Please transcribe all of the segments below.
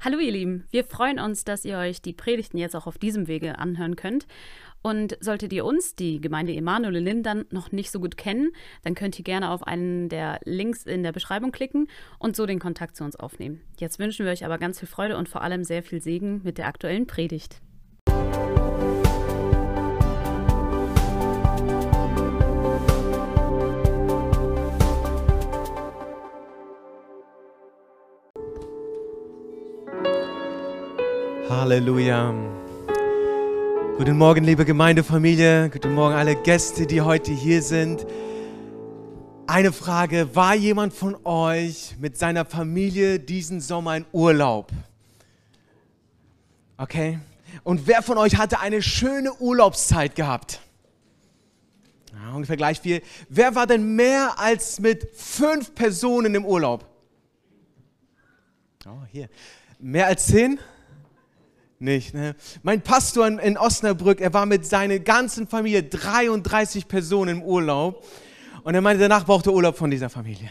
Hallo ihr Lieben, wir freuen uns, dass ihr euch die Predigten jetzt auch auf diesem Wege anhören könnt. Und solltet ihr uns, die Gemeinde Emanuel in Lindern, noch nicht so gut kennen, dann könnt ihr gerne auf einen der Links in der Beschreibung klicken und so den Kontakt zu uns aufnehmen. Jetzt wünschen wir euch aber ganz viel Freude und vor allem sehr viel Segen mit der aktuellen Predigt. Halleluja. Guten Morgen, liebe Gemeindefamilie. Guten Morgen, alle Gäste, die heute hier sind. Eine Frage: War jemand von euch mit seiner Familie diesen Sommer in Urlaub? Okay. Und wer von euch hatte eine schöne Urlaubszeit gehabt? Ja, ungefähr gleich viel. Wer war denn mehr als mit fünf Personen im Urlaub? Oh, hier. Mehr als zehn? Nicht. Ne? Mein Pastor in, in Osnabrück, er war mit seiner ganzen Familie, 33 Personen im Urlaub. Und er meinte, danach braucht er Urlaub von dieser Familie.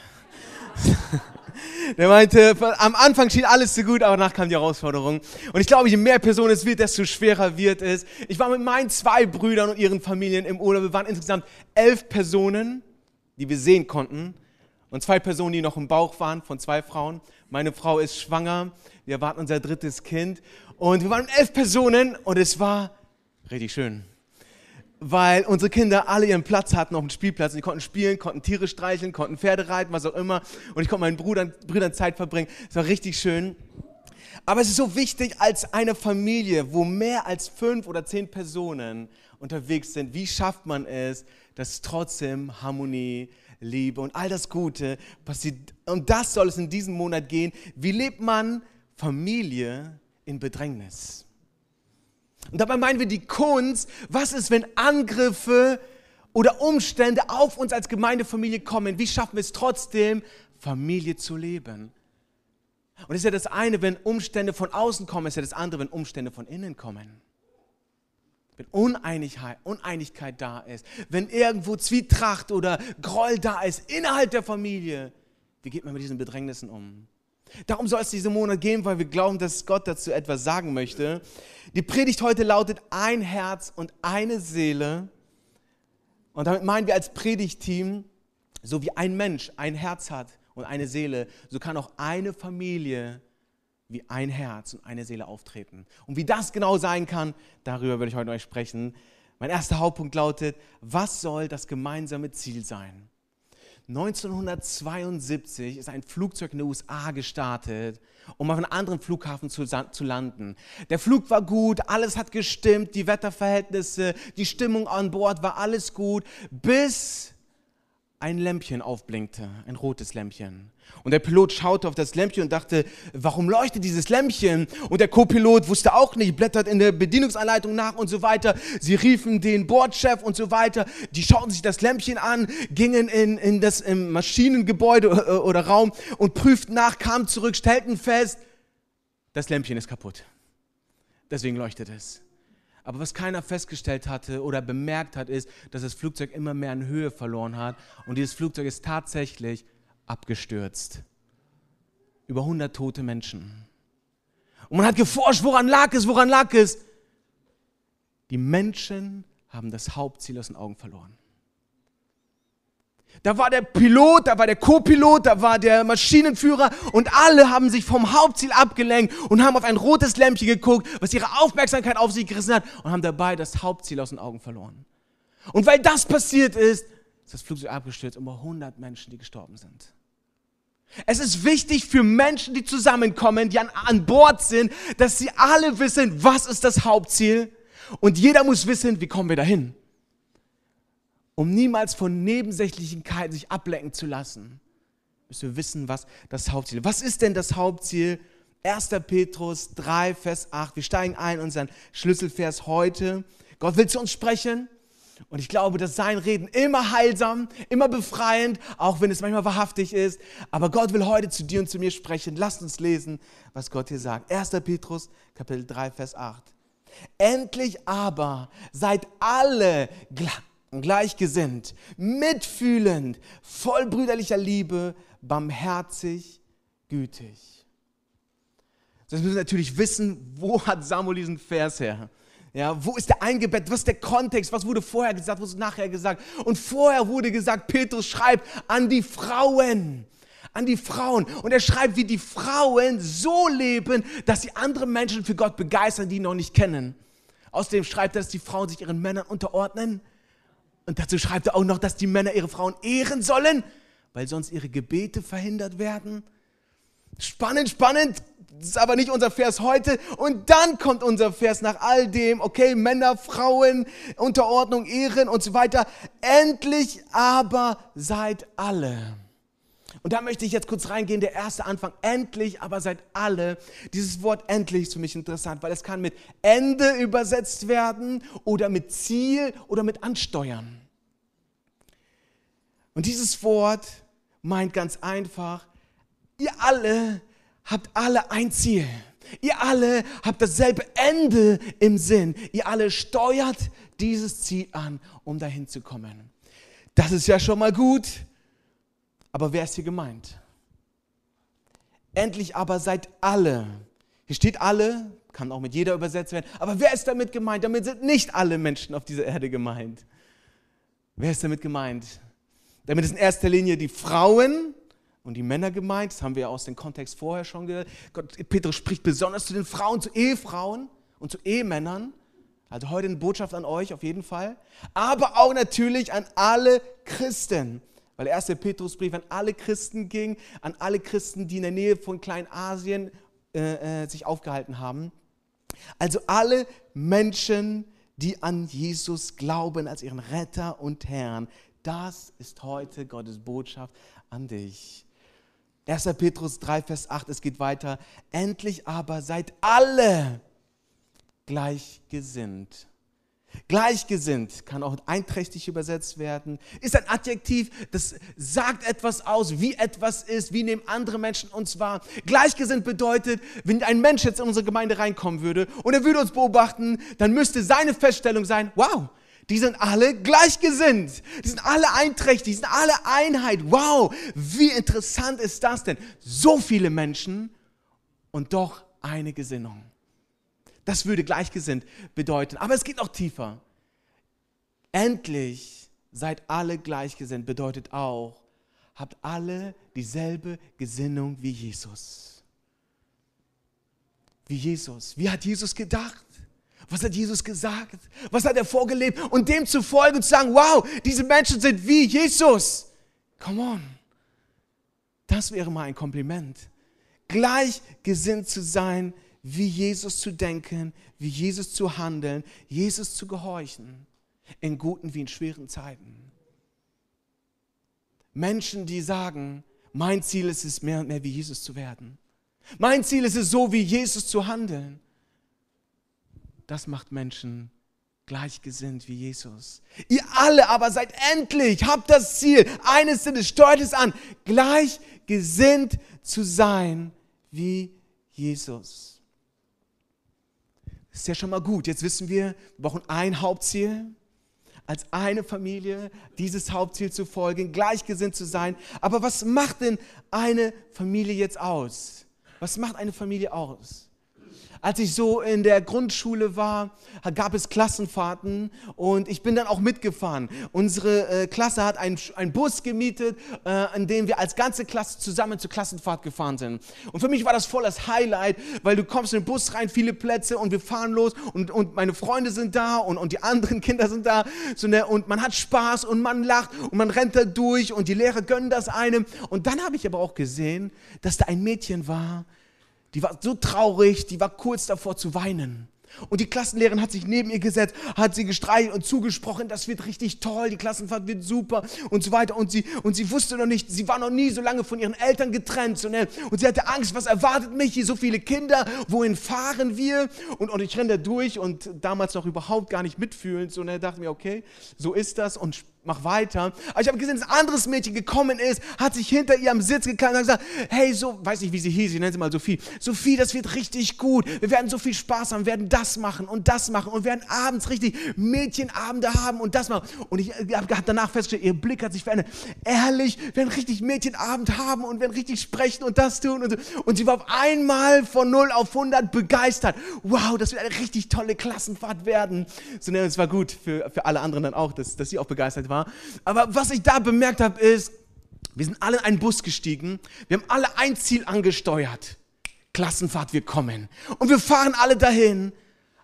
Der meinte, am Anfang schien alles so gut, aber danach kam die Herausforderung. Und ich glaube, je mehr Personen es wird, desto schwerer wird es. Ich war mit meinen zwei Brüdern und ihren Familien im Urlaub. Wir waren insgesamt elf Personen, die wir sehen konnten. Und zwei Personen, die noch im Bauch waren, von zwei Frauen. Meine Frau ist schwanger. Wir erwarten unser drittes Kind. Und wir waren elf Personen und es war richtig schön. Weil unsere Kinder alle ihren Platz hatten auf dem Spielplatz. Und die konnten spielen, konnten Tiere streicheln, konnten Pferde reiten, was auch immer. Und ich konnte meinen Brüdern, Brüdern Zeit verbringen. Es war richtig schön. Aber es ist so wichtig als eine Familie, wo mehr als fünf oder zehn Personen unterwegs sind. Wie schafft man es, dass trotzdem Harmonie, Liebe und all das Gute passiert? Und das soll es in diesem Monat gehen. Wie lebt man Familie in Bedrängnis. Und dabei meinen wir die Kunst, was ist, wenn Angriffe oder Umstände auf uns als Gemeindefamilie kommen? Wie schaffen wir es trotzdem, Familie zu leben? Und es ist ja das eine, wenn Umstände von außen kommen, ist ja das andere, wenn Umstände von innen kommen. Wenn Uneinigkeit, Uneinigkeit da ist, wenn irgendwo Zwietracht oder Groll da ist innerhalb der Familie, wie geht man mit diesen Bedrängnissen um? Darum soll es diesen Monat gehen, weil wir glauben, dass Gott dazu etwas sagen möchte. Die Predigt heute lautet ein Herz und eine Seele. Und damit meinen wir als Predigtteam, so wie ein Mensch ein Herz hat und eine Seele, so kann auch eine Familie wie ein Herz und eine Seele auftreten. Und wie das genau sein kann, darüber werde ich heute euch sprechen. Mein erster Hauptpunkt lautet, was soll das gemeinsame Ziel sein? 1972 ist ein Flugzeug in den USA gestartet, um auf einem anderen Flughafen zu, zu, landen. Der Flug war gut, alles hat gestimmt, die Wetterverhältnisse, die Stimmung an Bord war alles gut, bis ein Lämpchen aufblinkte, ein rotes Lämpchen. Und der Pilot schaute auf das Lämpchen und dachte, warum leuchtet dieses Lämpchen? Und der Co-Pilot wusste auch nicht, blättert in der Bedienungsanleitung nach und so weiter. Sie riefen den Bordchef und so weiter. Die schauten sich das Lämpchen an, gingen in, in das Maschinengebäude oder Raum und prüften nach, kamen zurück, stellten fest, das Lämpchen ist kaputt. Deswegen leuchtet es. Aber was keiner festgestellt hatte oder bemerkt hat, ist, dass das Flugzeug immer mehr an Höhe verloren hat. Und dieses Flugzeug ist tatsächlich abgestürzt. Über 100 tote Menschen. Und man hat geforscht, woran lag es, woran lag es. Die Menschen haben das Hauptziel aus den Augen verloren. Da war der Pilot, da war der Co-Pilot, da war der Maschinenführer und alle haben sich vom Hauptziel abgelenkt und haben auf ein rotes Lämpchen geguckt, was ihre Aufmerksamkeit auf sich gerissen hat und haben dabei das Hauptziel aus den Augen verloren. Und weil das passiert ist, ist das Flugzeug abgestürzt, über 100 Menschen, die gestorben sind. Es ist wichtig für Menschen, die zusammenkommen, die an, an Bord sind, dass sie alle wissen, was ist das Hauptziel und jeder muss wissen, wie kommen wir dahin um niemals von Nebensächlichkeiten sich ablenken zu lassen, müssen wir wissen, was das Hauptziel ist. Was ist denn das Hauptziel? 1. Petrus 3, Vers 8. Wir steigen ein, unseren Schlüsselvers heute. Gott will zu uns sprechen. Und ich glaube, dass sein Reden immer heilsam, immer befreiend, auch wenn es manchmal wahrhaftig ist. Aber Gott will heute zu dir und zu mir sprechen. Lasst uns lesen, was Gott hier sagt. 1. Petrus, Kapitel 3, Vers 8. Endlich aber seid alle gleichgesinnt, mitfühlend, voll brüderlicher Liebe, barmherzig, gütig. Das müssen wir natürlich wissen, wo hat Samuel diesen Vers her? Ja, wo ist der eingebettet? Was ist der Kontext? Was wurde vorher gesagt? Was wurde nachher gesagt? Und vorher wurde gesagt, Petrus schreibt an die Frauen. An die Frauen. Und er schreibt, wie die Frauen so leben, dass sie andere Menschen für Gott begeistern, die ihn noch nicht kennen. Außerdem schreibt er, dass die Frauen sich ihren Männern unterordnen. Und dazu schreibt er auch noch, dass die Männer ihre Frauen ehren sollen, weil sonst ihre Gebete verhindert werden. Spannend, spannend. Das ist aber nicht unser Vers heute. Und dann kommt unser Vers nach all dem, okay, Männer, Frauen, Unterordnung, Ehren und so weiter. Endlich aber seid alle. Und da möchte ich jetzt kurz reingehen, der erste Anfang, endlich, aber seid alle. Dieses Wort endlich ist für mich interessant, weil es kann mit Ende übersetzt werden oder mit Ziel oder mit Ansteuern. Und dieses Wort meint ganz einfach, ihr alle habt alle ein Ziel. Ihr alle habt dasselbe Ende im Sinn. Ihr alle steuert dieses Ziel an, um dahin zu kommen. Das ist ja schon mal gut. Aber wer ist hier gemeint? Endlich aber seid alle. Hier steht alle, kann auch mit jeder übersetzt werden. Aber wer ist damit gemeint? Damit sind nicht alle Menschen auf dieser Erde gemeint. Wer ist damit gemeint? Damit ist in erster Linie die Frauen und die Männer gemeint. Das haben wir aus dem Kontext vorher schon gehört. Gott, Petrus spricht besonders zu den Frauen, zu Ehefrauen und zu Ehemännern. Also heute eine Botschaft an euch auf jeden Fall. Aber auch natürlich an alle Christen. Weil der erste Petrusbrief an alle Christen ging, an alle Christen, die in der Nähe von Kleinasien äh, äh, sich aufgehalten haben. Also alle Menschen, die an Jesus glauben als ihren Retter und Herrn. Das ist heute Gottes Botschaft an dich. 1. Petrus 3, Vers 8, es geht weiter. Endlich aber seid alle gleichgesinnt. Gleichgesinnt kann auch einträchtig übersetzt werden, ist ein Adjektiv, das sagt etwas aus, wie etwas ist, wie nehmen andere Menschen uns wahr. Gleichgesinnt bedeutet, wenn ein Mensch jetzt in unsere Gemeinde reinkommen würde und er würde uns beobachten, dann müsste seine Feststellung sein, wow, die sind alle gleichgesinnt, die sind alle einträchtig, die sind alle Einheit. Wow, wie interessant ist das denn? So viele Menschen und doch eine Gesinnung. Das würde gleichgesinnt bedeuten. Aber es geht noch tiefer. Endlich seid alle gleichgesinnt bedeutet auch, habt alle dieselbe Gesinnung wie Jesus. Wie Jesus. Wie hat Jesus gedacht? Was hat Jesus gesagt? Was hat er vorgelebt? Und dem zu folgen zu sagen, wow, diese Menschen sind wie Jesus. Come on. Das wäre mal ein Kompliment. Gleichgesinnt zu sein wie Jesus zu denken, wie Jesus zu handeln, Jesus zu gehorchen, in guten wie in schweren Zeiten. Menschen, die sagen, mein Ziel ist es, mehr und mehr wie Jesus zu werden. Mein Ziel ist es, so wie Jesus zu handeln. Das macht Menschen gleichgesinnt wie Jesus. Ihr alle aber seid endlich, habt das Ziel, eines Sinnes, steuert es an, gleichgesinnt zu sein wie Jesus. Das ist ja schon mal gut. Jetzt wissen wir, wir brauchen ein Hauptziel, als eine Familie dieses Hauptziel zu folgen, gleichgesinnt zu sein. Aber was macht denn eine Familie jetzt aus? Was macht eine Familie aus? Als ich so in der Grundschule war, gab es Klassenfahrten und ich bin dann auch mitgefahren. Unsere äh, Klasse hat einen, Bus gemietet, äh, in dem wir als ganze Klasse zusammen zur Klassenfahrt gefahren sind. Und für mich war das voll das Highlight, weil du kommst in den Bus rein, viele Plätze und wir fahren los und, und meine Freunde sind da und, und die anderen Kinder sind da so, ne, und man hat Spaß und man lacht und man rennt da durch und die Lehrer gönnen das einem. Und dann habe ich aber auch gesehen, dass da ein Mädchen war, die war so traurig, die war kurz davor zu weinen. Und die Klassenlehrerin hat sich neben ihr gesetzt, hat sie gestreichelt und zugesprochen, das wird richtig toll, die Klassenfahrt wird super und so weiter. Und sie, und sie wusste noch nicht, sie war noch nie so lange von ihren Eltern getrennt. Und sie hatte Angst, was erwartet mich hier, so viele Kinder, wohin fahren wir? Und, und ich renne da durch und damals noch überhaupt gar nicht mitfühlend. So, ne? dachte mir, okay, so ist das. Und mach weiter. Aber ich habe gesehen, dass ein anderes Mädchen gekommen ist, hat sich hinter ihr am Sitz gekannt und hat gesagt, hey, so, weiß nicht, wie sie hieß, ich nenne sie mal Sophie. Sophie, das wird richtig gut. Wir werden so viel Spaß haben, werden das machen und das machen und werden abends richtig Mädchenabende haben und das machen. Und ich habe danach festgestellt, ihr Blick hat sich verändert. Ehrlich, wir werden richtig Mädchenabend haben und werden richtig sprechen und das tun und so. Und sie war auf einmal von 0 auf 100 begeistert. Wow, das wird eine richtig tolle Klassenfahrt werden. So, ne, es war gut für, für alle anderen dann auch, dass, dass sie auch begeistert war war. Aber was ich da bemerkt habe, ist, wir sind alle in einen Bus gestiegen. Wir haben alle ein Ziel angesteuert. Klassenfahrt, wir kommen. Und wir fahren alle dahin.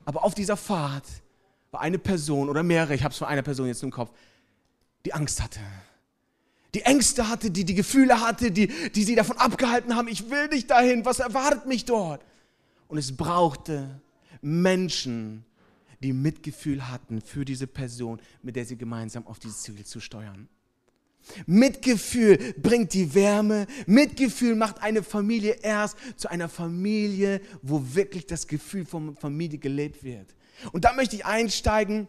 Aber auf dieser Fahrt war eine Person oder mehrere, ich habe es von einer Person jetzt im Kopf, die Angst hatte. Die Ängste hatte, die die Gefühle hatte, die, die sie davon abgehalten haben, ich will nicht dahin, was erwartet mich dort? Und es brauchte Menschen, die Mitgefühl hatten für diese Person, mit der sie gemeinsam auf dieses Ziel zu steuern. Mitgefühl bringt die Wärme. Mitgefühl macht eine Familie erst zu einer Familie, wo wirklich das Gefühl von Familie gelebt wird. Und da möchte ich einsteigen.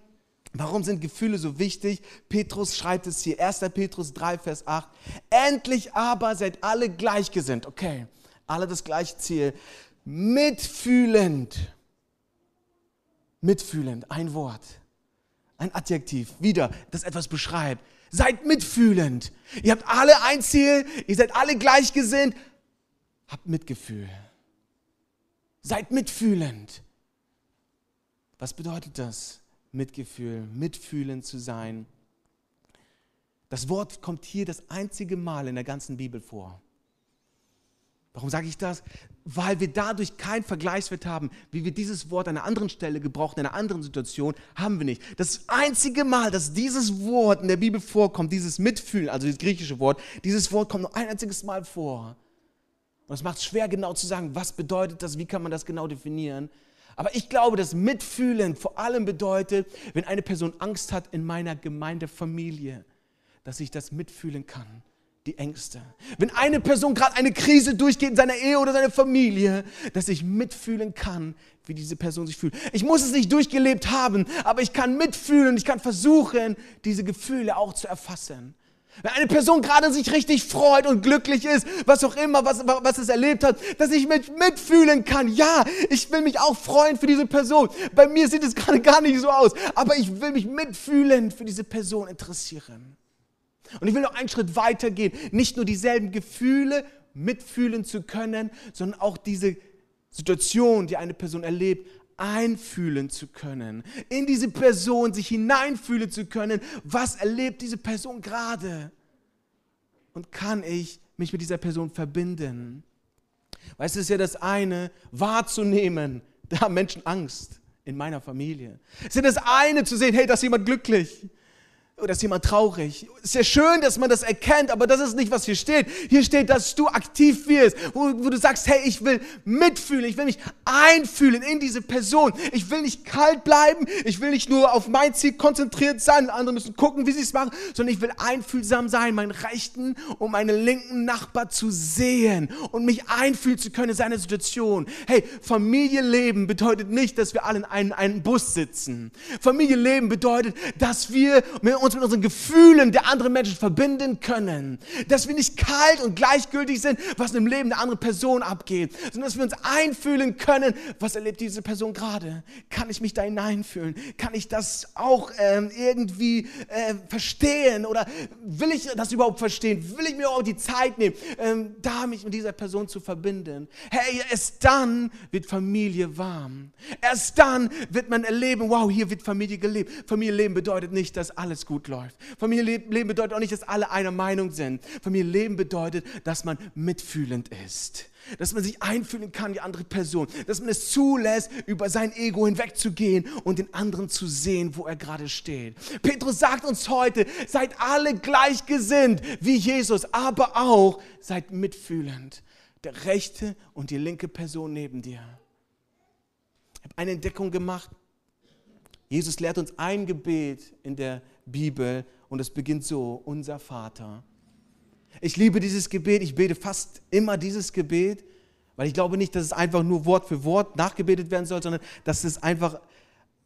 Warum sind Gefühle so wichtig? Petrus schreibt es hier, 1. Petrus 3, Vers 8. Endlich aber seid alle gleichgesinnt. Okay, alle das gleiche Ziel. Mitfühlend Mitfühlend, ein Wort, ein Adjektiv, wieder, das etwas beschreibt. Seid mitfühlend. Ihr habt alle ein Ziel, ihr seid alle gleichgesinnt. Habt Mitgefühl. Seid mitfühlend. Was bedeutet das? Mitgefühl, mitfühlend zu sein. Das Wort kommt hier das einzige Mal in der ganzen Bibel vor. Warum sage ich das? Weil wir dadurch keinen Vergleichswert haben, wie wir dieses Wort an einer anderen Stelle gebrauchen, in einer anderen Situation, haben wir nicht. Das einzige Mal, dass dieses Wort in der Bibel vorkommt, dieses Mitfühlen, also das griechische Wort, dieses Wort kommt nur ein einziges Mal vor. Und es macht es schwer genau zu sagen, was bedeutet das, wie kann man das genau definieren. Aber ich glaube, dass Mitfühlen vor allem bedeutet, wenn eine Person Angst hat in meiner Gemeindefamilie, dass ich das mitfühlen kann die Ängste. Wenn eine Person gerade eine Krise durchgeht in seiner Ehe oder seiner Familie, dass ich mitfühlen kann, wie diese Person sich fühlt. Ich muss es nicht durchgelebt haben, aber ich kann mitfühlen, ich kann versuchen, diese Gefühle auch zu erfassen. Wenn eine Person gerade sich richtig freut und glücklich ist, was auch immer, was, was es erlebt hat, dass ich mit, mitfühlen kann. Ja, ich will mich auch freuen für diese Person. Bei mir sieht es gerade gar nicht so aus, aber ich will mich mitfühlen für diese Person interessieren. Und ich will noch einen Schritt weiter gehen, nicht nur dieselben Gefühle mitfühlen zu können, sondern auch diese Situation, die eine Person erlebt, einfühlen zu können, in diese Person sich hineinfühlen zu können, was erlebt diese Person gerade? Und kann ich mich mit dieser Person verbinden. Du, es ist ja das eine, wahrzunehmen, da haben Menschen Angst in meiner Familie. Es ist ja das eine zu sehen, hey, da ist jemand glücklich oder ist jemand traurig? Es ist ja schön, dass man das erkennt, aber das ist nicht, was hier steht. Hier steht, dass du aktiv wirst, wo, wo, du sagst, hey, ich will mitfühlen, ich will mich einfühlen in diese Person. Ich will nicht kalt bleiben, ich will nicht nur auf mein Ziel konzentriert sein, andere müssen gucken, wie sie es machen, sondern ich will einfühlsam sein, meinen rechten und meinen linken Nachbar zu sehen und mich einfühlen zu können in seine Situation. Hey, Familienleben bedeutet nicht, dass wir alle in einem, einem Bus sitzen. Familienleben bedeutet, dass wir uns mit unseren Gefühlen der anderen Menschen verbinden können. Dass wir nicht kalt und gleichgültig sind, was im Leben der anderen Person abgeht, sondern dass wir uns einfühlen können, was erlebt diese Person gerade. Kann ich mich da hineinfühlen? Kann ich das auch ähm, irgendwie äh, verstehen? Oder will ich das überhaupt verstehen? Will ich mir auch die Zeit nehmen, ähm, da mich mit dieser Person zu verbinden? Hey, erst dann wird Familie warm. Erst dann wird man erleben, wow, hier wird Familie gelebt. Familienleben bedeutet nicht, dass alles gut gut läuft. Familienleben bedeutet auch nicht, dass alle einer Meinung sind. Familienleben bedeutet, dass man mitfühlend ist. Dass man sich einfühlen kann, die andere Person. Dass man es zulässt, über sein Ego hinwegzugehen und den anderen zu sehen, wo er gerade steht. Petrus sagt uns heute, seid alle gleichgesinnt wie Jesus, aber auch seid mitfühlend. Der rechte und die linke Person neben dir. Ich habe eine Entdeckung gemacht. Jesus lehrt uns ein Gebet in der Bibel und es beginnt so, unser Vater. Ich liebe dieses Gebet, ich bete fast immer dieses Gebet, weil ich glaube nicht, dass es einfach nur Wort für Wort nachgebetet werden soll, sondern dass es einfach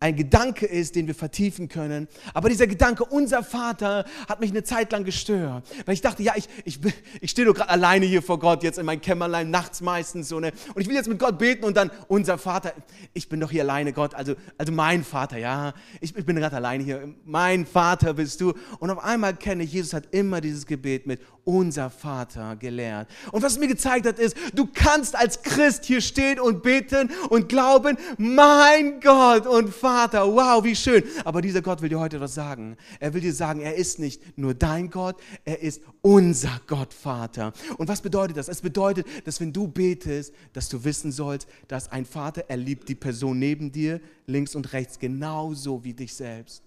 ein Gedanke ist, den wir vertiefen können. Aber dieser Gedanke, unser Vater, hat mich eine Zeit lang gestört. Weil ich dachte, ja, ich, ich, ich stehe doch gerade alleine hier vor Gott, jetzt in meinem Kämmerlein, nachts meistens. So, ne? Und ich will jetzt mit Gott beten und dann, unser Vater, ich bin doch hier alleine, Gott, also, also mein Vater, ja. Ich, ich bin gerade alleine hier. Mein Vater bist du. Und auf einmal kenne ich, Jesus hat immer dieses Gebet mit unser Vater gelehrt. Und was mir gezeigt hat, ist, du kannst als Christ hier stehen und beten und glauben, mein Gott und Vater Vater, wow, wie schön. Aber dieser Gott will dir heute etwas sagen. Er will dir sagen, er ist nicht nur dein Gott, er ist unser Gott, Vater. Und was bedeutet das? Es bedeutet, dass wenn du betest, dass du wissen sollst, dass ein Vater, er liebt die Person neben dir, links und rechts, genauso wie dich selbst.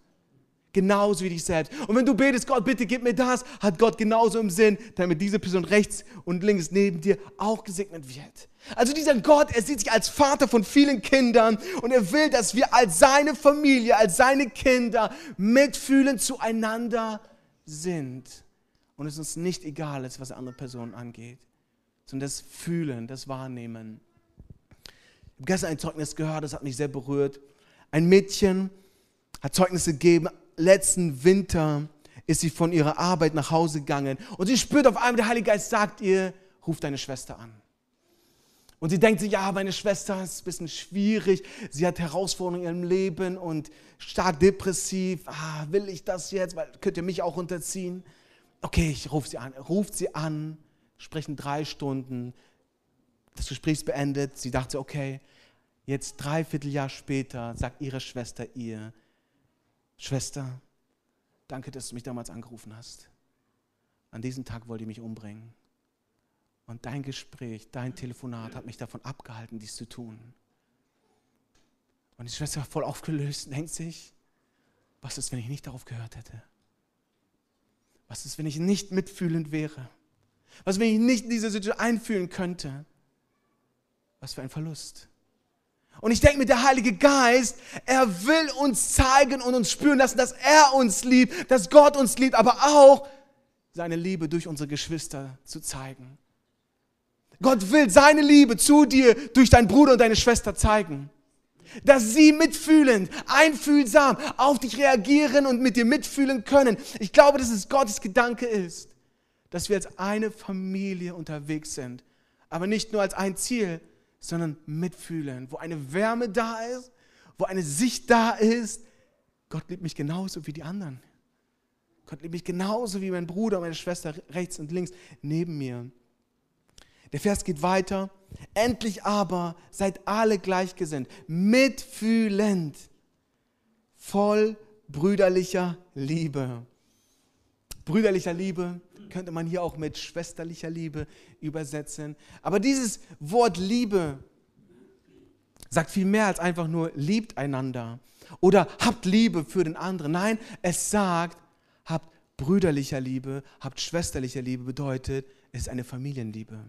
Genauso wie dich selbst. Und wenn du betest, Gott, bitte gib mir das, hat Gott genauso im Sinn, damit diese Person rechts und links neben dir auch gesegnet wird. Also dieser Gott, er sieht sich als Vater von vielen Kindern und er will, dass wir als seine Familie, als seine Kinder mitfühlend zueinander sind. Und es uns nicht egal ist, was andere Personen angeht, sondern das Fühlen, das Wahrnehmen. Ich habe gestern ein Zeugnis gehört, das hat mich sehr berührt. Ein Mädchen hat Zeugnisse gegeben, letzten Winter ist sie von ihrer Arbeit nach Hause gegangen und sie spürt auf einmal, der Heilige Geist sagt ihr, ruf deine Schwester an. Und sie denkt sich, ja, meine Schwester ist ein bisschen schwierig, sie hat Herausforderungen ihrem Leben und stark depressiv. Ah, will ich das jetzt? Weil könnt ihr mich auch unterziehen? Okay, ich rufe sie an. Ruft sie an, sprechen drei Stunden. Das Gespräch ist beendet. Sie dachte, okay, jetzt dreiviertel Jahr später sagt ihre Schwester ihr, Schwester, danke, dass du mich damals angerufen hast. An diesem Tag wollte ich mich umbringen. Und dein Gespräch, dein Telefonat hat mich davon abgehalten, dies zu tun. Und die Schwester voll aufgelöst denkt sich, was ist, wenn ich nicht darauf gehört hätte? Was ist, wenn ich nicht mitfühlend wäre? Was, wenn ich nicht in diese Situation einfühlen könnte? Was für ein Verlust. Und ich denke mir, der Heilige Geist, er will uns zeigen und uns spüren lassen, dass er uns liebt, dass Gott uns liebt, aber auch seine Liebe durch unsere Geschwister zu zeigen. Gott will seine Liebe zu dir durch deinen Bruder und deine Schwester zeigen. Dass sie mitfühlend, einfühlsam auf dich reagieren und mit dir mitfühlen können. Ich glaube, dass es Gottes Gedanke ist, dass wir als eine Familie unterwegs sind. Aber nicht nur als ein Ziel, sondern mitfühlen, wo eine Wärme da ist, wo eine Sicht da ist. Gott liebt mich genauso wie die anderen. Gott liebt mich genauso wie mein Bruder, meine Schwester rechts und links neben mir. Der Vers geht weiter. Endlich aber seid alle gleichgesinnt, mitfühlend, voll brüderlicher Liebe. Brüderlicher Liebe könnte man hier auch mit schwesterlicher Liebe übersetzen. Aber dieses Wort Liebe sagt viel mehr als einfach nur liebt einander oder habt Liebe für den anderen. Nein, es sagt, habt brüderlicher Liebe, habt schwesterlicher Liebe bedeutet, es ist eine Familienliebe.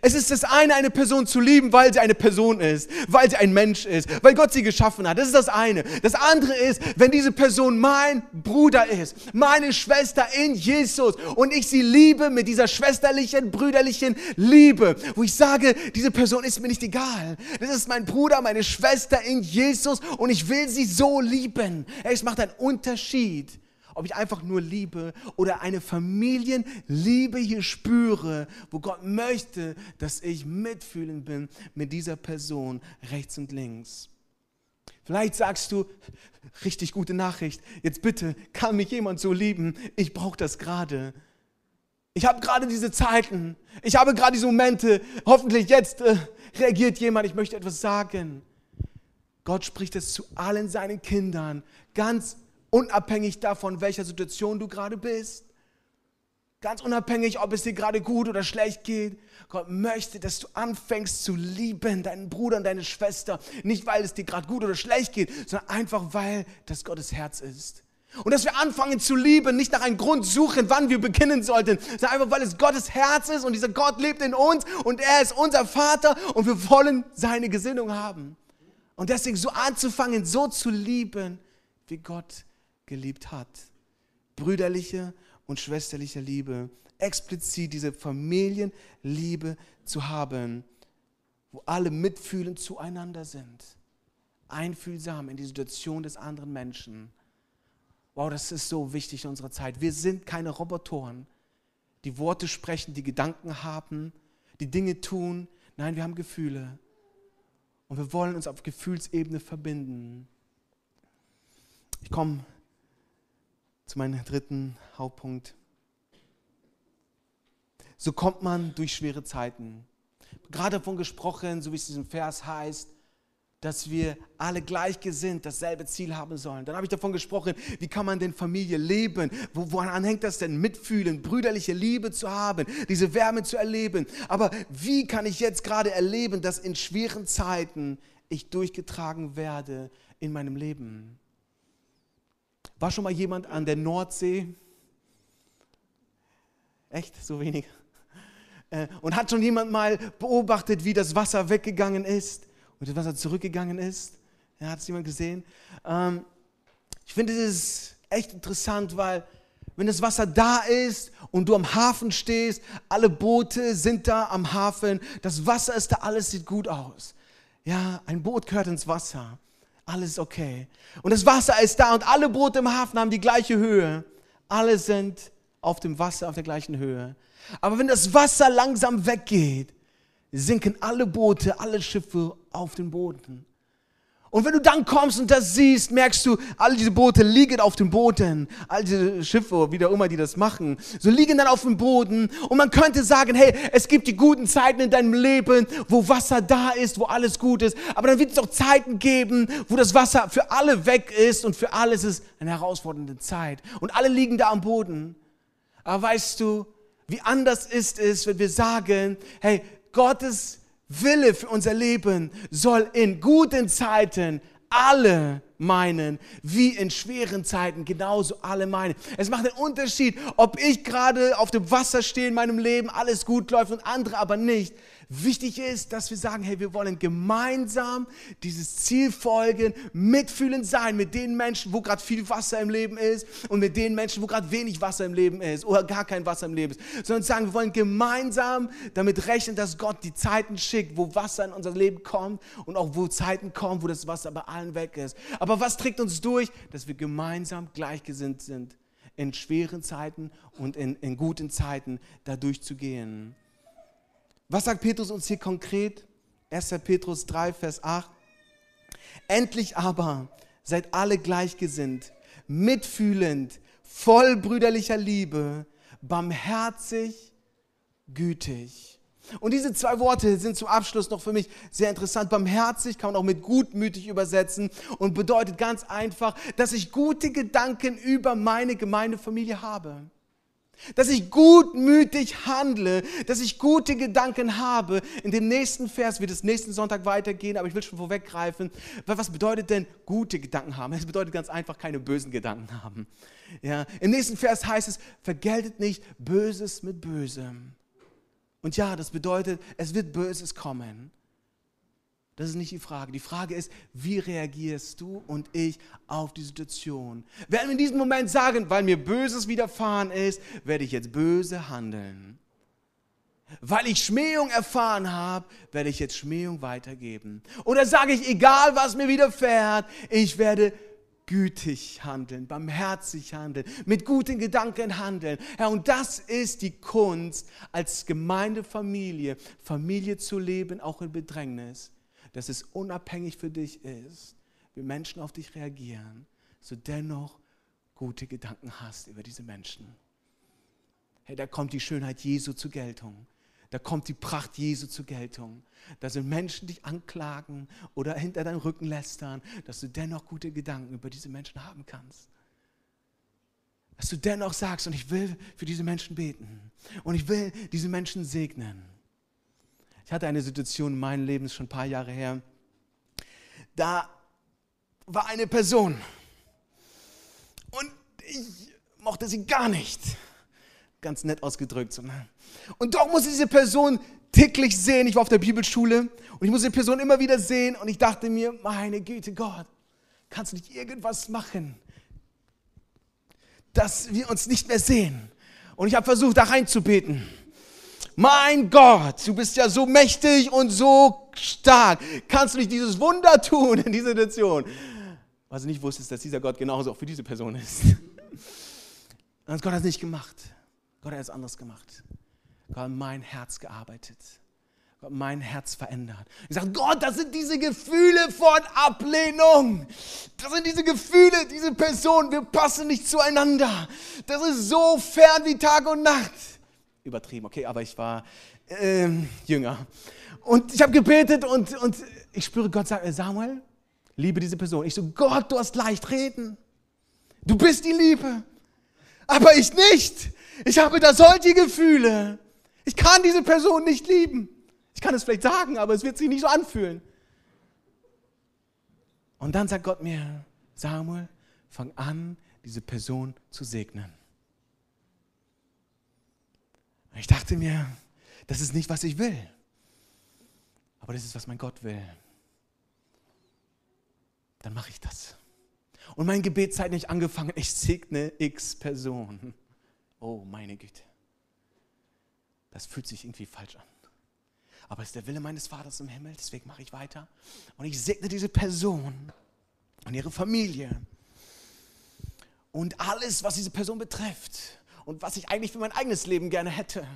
Es ist das eine, eine Person zu lieben, weil sie eine Person ist, weil sie ein Mensch ist, weil Gott sie geschaffen hat. Das ist das eine. Das andere ist, wenn diese Person mein Bruder ist, meine Schwester in Jesus und ich sie liebe mit dieser schwesterlichen, brüderlichen Liebe, wo ich sage, diese Person ist mir nicht egal. Das ist mein Bruder, meine Schwester in Jesus und ich will sie so lieben. Es macht einen Unterschied ob ich einfach nur Liebe oder eine Familienliebe hier spüre, wo Gott möchte, dass ich mitfühlend bin mit dieser Person rechts und links. Vielleicht sagst du, richtig gute Nachricht, jetzt bitte, kann mich jemand so lieben? Ich brauche das gerade. Ich habe gerade diese Zeiten, ich habe gerade diese Momente, hoffentlich jetzt äh, reagiert jemand, ich möchte etwas sagen. Gott spricht es zu allen seinen Kindern ganz unabhängig davon, welcher Situation du gerade bist. Ganz unabhängig, ob es dir gerade gut oder schlecht geht. Gott möchte, dass du anfängst zu lieben, deinen Bruder und deine Schwester. Nicht, weil es dir gerade gut oder schlecht geht, sondern einfach, weil das Gottes Herz ist. Und dass wir anfangen zu lieben, nicht nach einem Grund suchen, wann wir beginnen sollten, sondern einfach, weil es Gottes Herz ist und dieser Gott lebt in uns und er ist unser Vater und wir wollen seine Gesinnung haben. Und deswegen so anzufangen, so zu lieben, wie Gott geliebt hat. Brüderliche und schwesterliche Liebe, explizit diese Familienliebe zu haben, wo alle mitfühlend zueinander sind. einfühlsam in die Situation des anderen Menschen. Wow, das ist so wichtig in unserer Zeit. Wir sind keine Robotoren, die Worte sprechen, die Gedanken haben, die Dinge tun. Nein, wir haben Gefühle. Und wir wollen uns auf Gefühlsebene verbinden. Ich komme zu meinem dritten Hauptpunkt. So kommt man durch schwere Zeiten. Gerade davon gesprochen, so wie es in diesem Vers heißt, dass wir alle gleichgesinnt dasselbe Ziel haben sollen. Dann habe ich davon gesprochen, wie kann man denn Familie leben? Wo, woran hängt das denn? Mitfühlen, brüderliche Liebe zu haben, diese Wärme zu erleben. Aber wie kann ich jetzt gerade erleben, dass in schweren Zeiten ich durchgetragen werde in meinem Leben? War schon mal jemand an der Nordsee? Echt? So wenig? Äh, und hat schon jemand mal beobachtet, wie das Wasser weggegangen ist? und das Wasser zurückgegangen ist. Ja, hat es jemand gesehen? Ähm, ich finde es echt interessant, weil wenn das Wasser da ist und du am Hafen stehst, alle Boote sind da am Hafen, das Wasser ist da, alles sieht gut aus. Ja, ein Boot gehört ins Wasser, alles okay. Und das Wasser ist da und alle Boote im Hafen haben die gleiche Höhe. Alle sind auf dem Wasser auf der gleichen Höhe. Aber wenn das Wasser langsam weggeht, sinken alle Boote, alle Schiffe auf den Boden. Und wenn du dann kommst und das siehst, merkst du, all diese Boote liegen auf dem Boden, all diese Schiffe, wie auch immer die das machen, so liegen dann auf dem Boden. Und man könnte sagen, hey, es gibt die guten Zeiten in deinem Leben, wo Wasser da ist, wo alles gut ist. Aber dann wird es auch Zeiten geben, wo das Wasser für alle weg ist und für alles ist eine herausfordernde Zeit. Und alle liegen da am Boden. Aber weißt du, wie anders ist es, wenn wir sagen, hey, Gottes Wille für unser Leben soll in guten Zeiten alle meinen, wie in schweren Zeiten genauso alle meinen. Es macht einen Unterschied, ob ich gerade auf dem Wasser stehe in meinem Leben, alles gut läuft und andere aber nicht. Wichtig ist, dass wir sagen, hey, wir wollen gemeinsam dieses Ziel folgen, mitfühlend sein mit den Menschen, wo gerade viel Wasser im Leben ist und mit den Menschen, wo gerade wenig Wasser im Leben ist oder gar kein Wasser im Leben ist, sondern sagen, wir wollen gemeinsam damit rechnen, dass Gott die Zeiten schickt, wo Wasser in unser Leben kommt und auch wo Zeiten kommen, wo das Wasser bei allen weg ist. Aber was trägt uns durch? Dass wir gemeinsam gleichgesinnt sind in schweren Zeiten und in, in guten Zeiten da durchzugehen. Was sagt Petrus uns hier konkret? 1. Petrus 3, Vers 8. Endlich aber seid alle gleichgesinnt, mitfühlend, voll brüderlicher Liebe, barmherzig, gütig. Und diese zwei Worte sind zum Abschluss noch für mich sehr interessant. Barmherzig kann man auch mit gutmütig übersetzen und bedeutet ganz einfach, dass ich gute Gedanken über meine Gemeindefamilie habe dass ich gutmütig handle, dass ich gute Gedanken habe. In dem nächsten Vers wird es nächsten Sonntag weitergehen, aber ich will schon vorweggreifen. Was bedeutet denn gute Gedanken haben? Es bedeutet ganz einfach keine bösen Gedanken haben. Ja, Im nächsten Vers heißt es, vergeltet nicht Böses mit Bösem. Und ja, das bedeutet, es wird Böses kommen. Das ist nicht die Frage. Die Frage ist, wie reagierst du und ich auf die Situation? Werden wir in diesem Moment sagen, weil mir Böses widerfahren ist, werde ich jetzt böse handeln? Weil ich Schmähung erfahren habe, werde ich jetzt Schmähung weitergeben? Oder sage ich, egal was mir widerfährt, ich werde gütig handeln, barmherzig handeln, mit guten Gedanken handeln. Ja, und das ist die Kunst, als Gemeindefamilie, Familie zu leben, auch in Bedrängnis dass es unabhängig für dich ist, wie Menschen auf dich reagieren, so dennoch gute Gedanken hast über diese Menschen. Hey, da kommt die Schönheit Jesu zur Geltung. Da kommt die Pracht Jesu zur Geltung. Da sind Menschen dich anklagen oder hinter deinem Rücken lästern, dass du dennoch gute Gedanken über diese Menschen haben kannst. Dass du dennoch sagst, und ich will für diese Menschen beten. Und ich will diese Menschen segnen. Ich hatte eine Situation in meinem Leben, schon ein paar Jahre her. Da war eine Person und ich mochte sie gar nicht. Ganz nett ausgedrückt. Und doch musste diese Person täglich sehen. Ich war auf der Bibelschule und ich musste die Person immer wieder sehen und ich dachte mir, meine Güte, Gott, kannst du nicht irgendwas machen, dass wir uns nicht mehr sehen? Und ich habe versucht, da reinzubeten mein Gott, du bist ja so mächtig und so stark. Kannst du nicht dieses Wunder tun in dieser Situation? Was du nicht wusstest, dass dieser Gott genauso auch für diese Person ist. Und Gott hat es nicht gemacht. Gott hat es anders gemacht. Gott hat mein Herz gearbeitet. Gott hat mein Herz verändert. Ich sage, Gott, das sind diese Gefühle von Ablehnung. Das sind diese Gefühle, diese Person, wir passen nicht zueinander. Das ist so fern wie Tag und Nacht. Übertrieben, okay, aber ich war ähm, jünger. Und ich habe gebetet und, und ich spüre, Gott sagt, Samuel, liebe diese Person. Ich so, Gott, du hast leicht reden. Du bist die Liebe. Aber ich nicht. Ich habe da solche Gefühle. Ich kann diese Person nicht lieben. Ich kann es vielleicht sagen, aber es wird sich nicht so anfühlen. Und dann sagt Gott mir, Samuel, fang an, diese Person zu segnen. Ich dachte mir, das ist nicht, was ich will. Aber das ist, was mein Gott will. Dann mache ich das. Und mein Gebet hat nicht angefangen, ich segne x Person. Oh, meine Güte. Das fühlt sich irgendwie falsch an. Aber es ist der Wille meines Vaters im Himmel, deswegen mache ich weiter. Und ich segne diese Person und ihre Familie und alles, was diese Person betrifft und was ich eigentlich für mein eigenes Leben gerne hätte.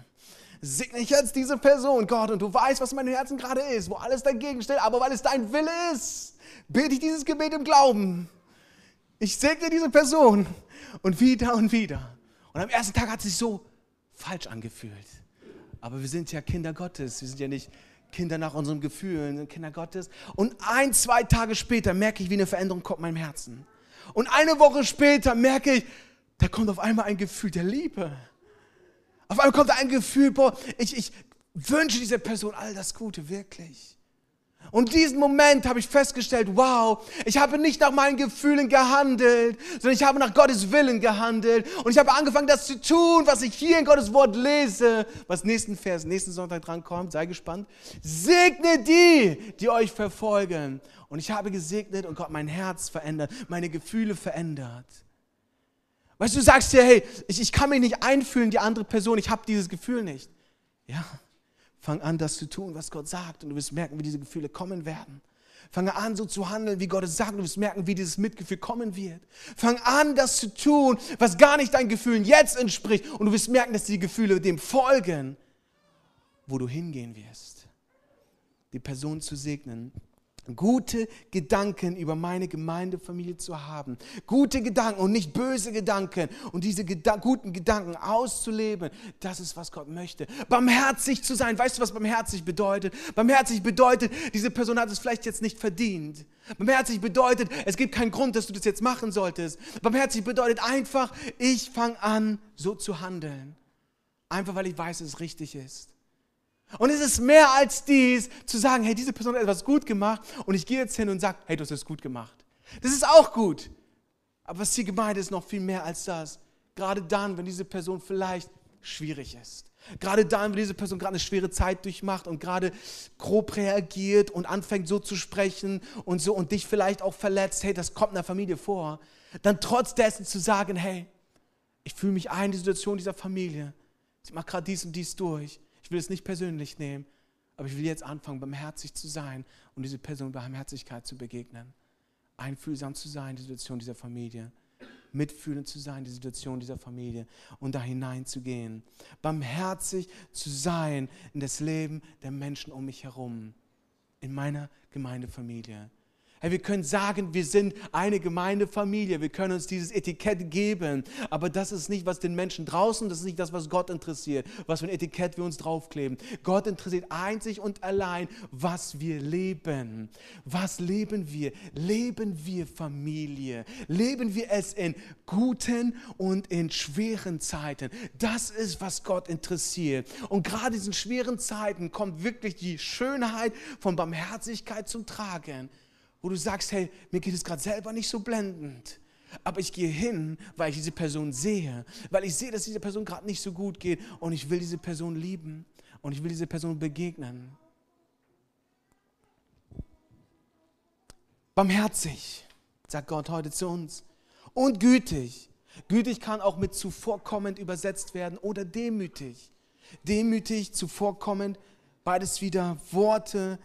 Segne ich jetzt diese Person, Gott, und du weißt, was in meinem Herzen gerade ist, wo alles dagegen steht, aber weil es dein Wille ist, bete ich dieses Gebet im Glauben. Ich segne diese Person und wieder und wieder. Und am ersten Tag hat es sich so falsch angefühlt. Aber wir sind ja Kinder Gottes. Wir sind ja nicht Kinder nach unseren Gefühlen, Kinder Gottes. Und ein, zwei Tage später merke ich, wie eine Veränderung kommt in meinem Herzen. Und eine Woche später merke ich, da kommt auf einmal ein Gefühl der Liebe. Auf einmal kommt ein Gefühl, boah, ich, ich wünsche dieser Person all das Gute, wirklich. Und diesen Moment habe ich festgestellt, wow, ich habe nicht nach meinen Gefühlen gehandelt, sondern ich habe nach Gottes Willen gehandelt. Und ich habe angefangen, das zu tun, was ich hier in Gottes Wort lese. Was nächsten Vers, nächsten Sonntag drankommt, sei gespannt. Segne die, die euch verfolgen. Und ich habe gesegnet und Gott mein Herz verändert, meine Gefühle verändert. Weißt du, du sagst dir, hey, ich, ich kann mich nicht einfühlen, die andere Person, ich habe dieses Gefühl nicht. Ja, Fang an, das zu tun, was Gott sagt, und du wirst merken, wie diese Gefühle kommen werden. Fange an, so zu handeln, wie Gott es sagt, und du wirst merken, wie dieses Mitgefühl kommen wird. Fang an, das zu tun, was gar nicht deinen Gefühlen jetzt entspricht, und du wirst merken, dass die Gefühle dem folgen, wo du hingehen wirst. Die Person zu segnen, gute Gedanken über meine Gemeindefamilie zu haben. Gute Gedanken und nicht böse Gedanken. Und diese Geda guten Gedanken auszuleben, das ist, was Gott möchte. Barmherzig zu sein. Weißt du, was barmherzig bedeutet? Barmherzig bedeutet, diese Person hat es vielleicht jetzt nicht verdient. Barmherzig bedeutet, es gibt keinen Grund, dass du das jetzt machen solltest. Barmherzig bedeutet einfach, ich fange an, so zu handeln. Einfach weil ich weiß, dass es richtig ist. Und es ist mehr als dies, zu sagen, hey, diese Person hat etwas gut gemacht und ich gehe jetzt hin und sage, hey, du hast es gut gemacht. Das ist auch gut. Aber was hier gemeint ist, noch viel mehr als das. Gerade dann, wenn diese Person vielleicht schwierig ist. Gerade dann, wenn diese Person gerade eine schwere Zeit durchmacht und gerade grob reagiert und anfängt so zu sprechen und so und dich vielleicht auch verletzt, hey, das kommt in der Familie vor, dann trotz dessen zu sagen, hey, ich fühle mich ein in die Situation dieser Familie. Sie macht gerade dies und dies durch. Ich will es nicht persönlich nehmen, aber ich will jetzt anfangen, barmherzig zu sein und diese Person Barmherzigkeit zu begegnen. Einfühlsam zu sein in die Situation dieser Familie. Mitfühlend zu sein in die Situation dieser Familie und da hineinzugehen. Barmherzig zu sein in das Leben der Menschen um mich herum. In meiner Gemeindefamilie. Hey, wir können sagen, wir sind eine Gemeindefamilie, wir können uns dieses Etikett geben, aber das ist nicht, was den Menschen draußen, das ist nicht das, was Gott interessiert, was für ein Etikett wir uns draufkleben. Gott interessiert einzig und allein, was wir leben. Was leben wir? Leben wir Familie? Leben wir es in guten und in schweren Zeiten? Das ist, was Gott interessiert. Und gerade in diesen schweren Zeiten kommt wirklich die Schönheit von Barmherzigkeit zum Tragen wo du sagst, hey, mir geht es gerade selber nicht so blendend. Aber ich gehe hin, weil ich diese Person sehe, weil ich sehe, dass diese Person gerade nicht so gut geht und ich will diese Person lieben und ich will diese Person begegnen. Barmherzig, sagt Gott heute zu uns. Und gütig. Gütig kann auch mit zuvorkommend übersetzt werden oder demütig. Demütig, zuvorkommend, beides wieder Worte,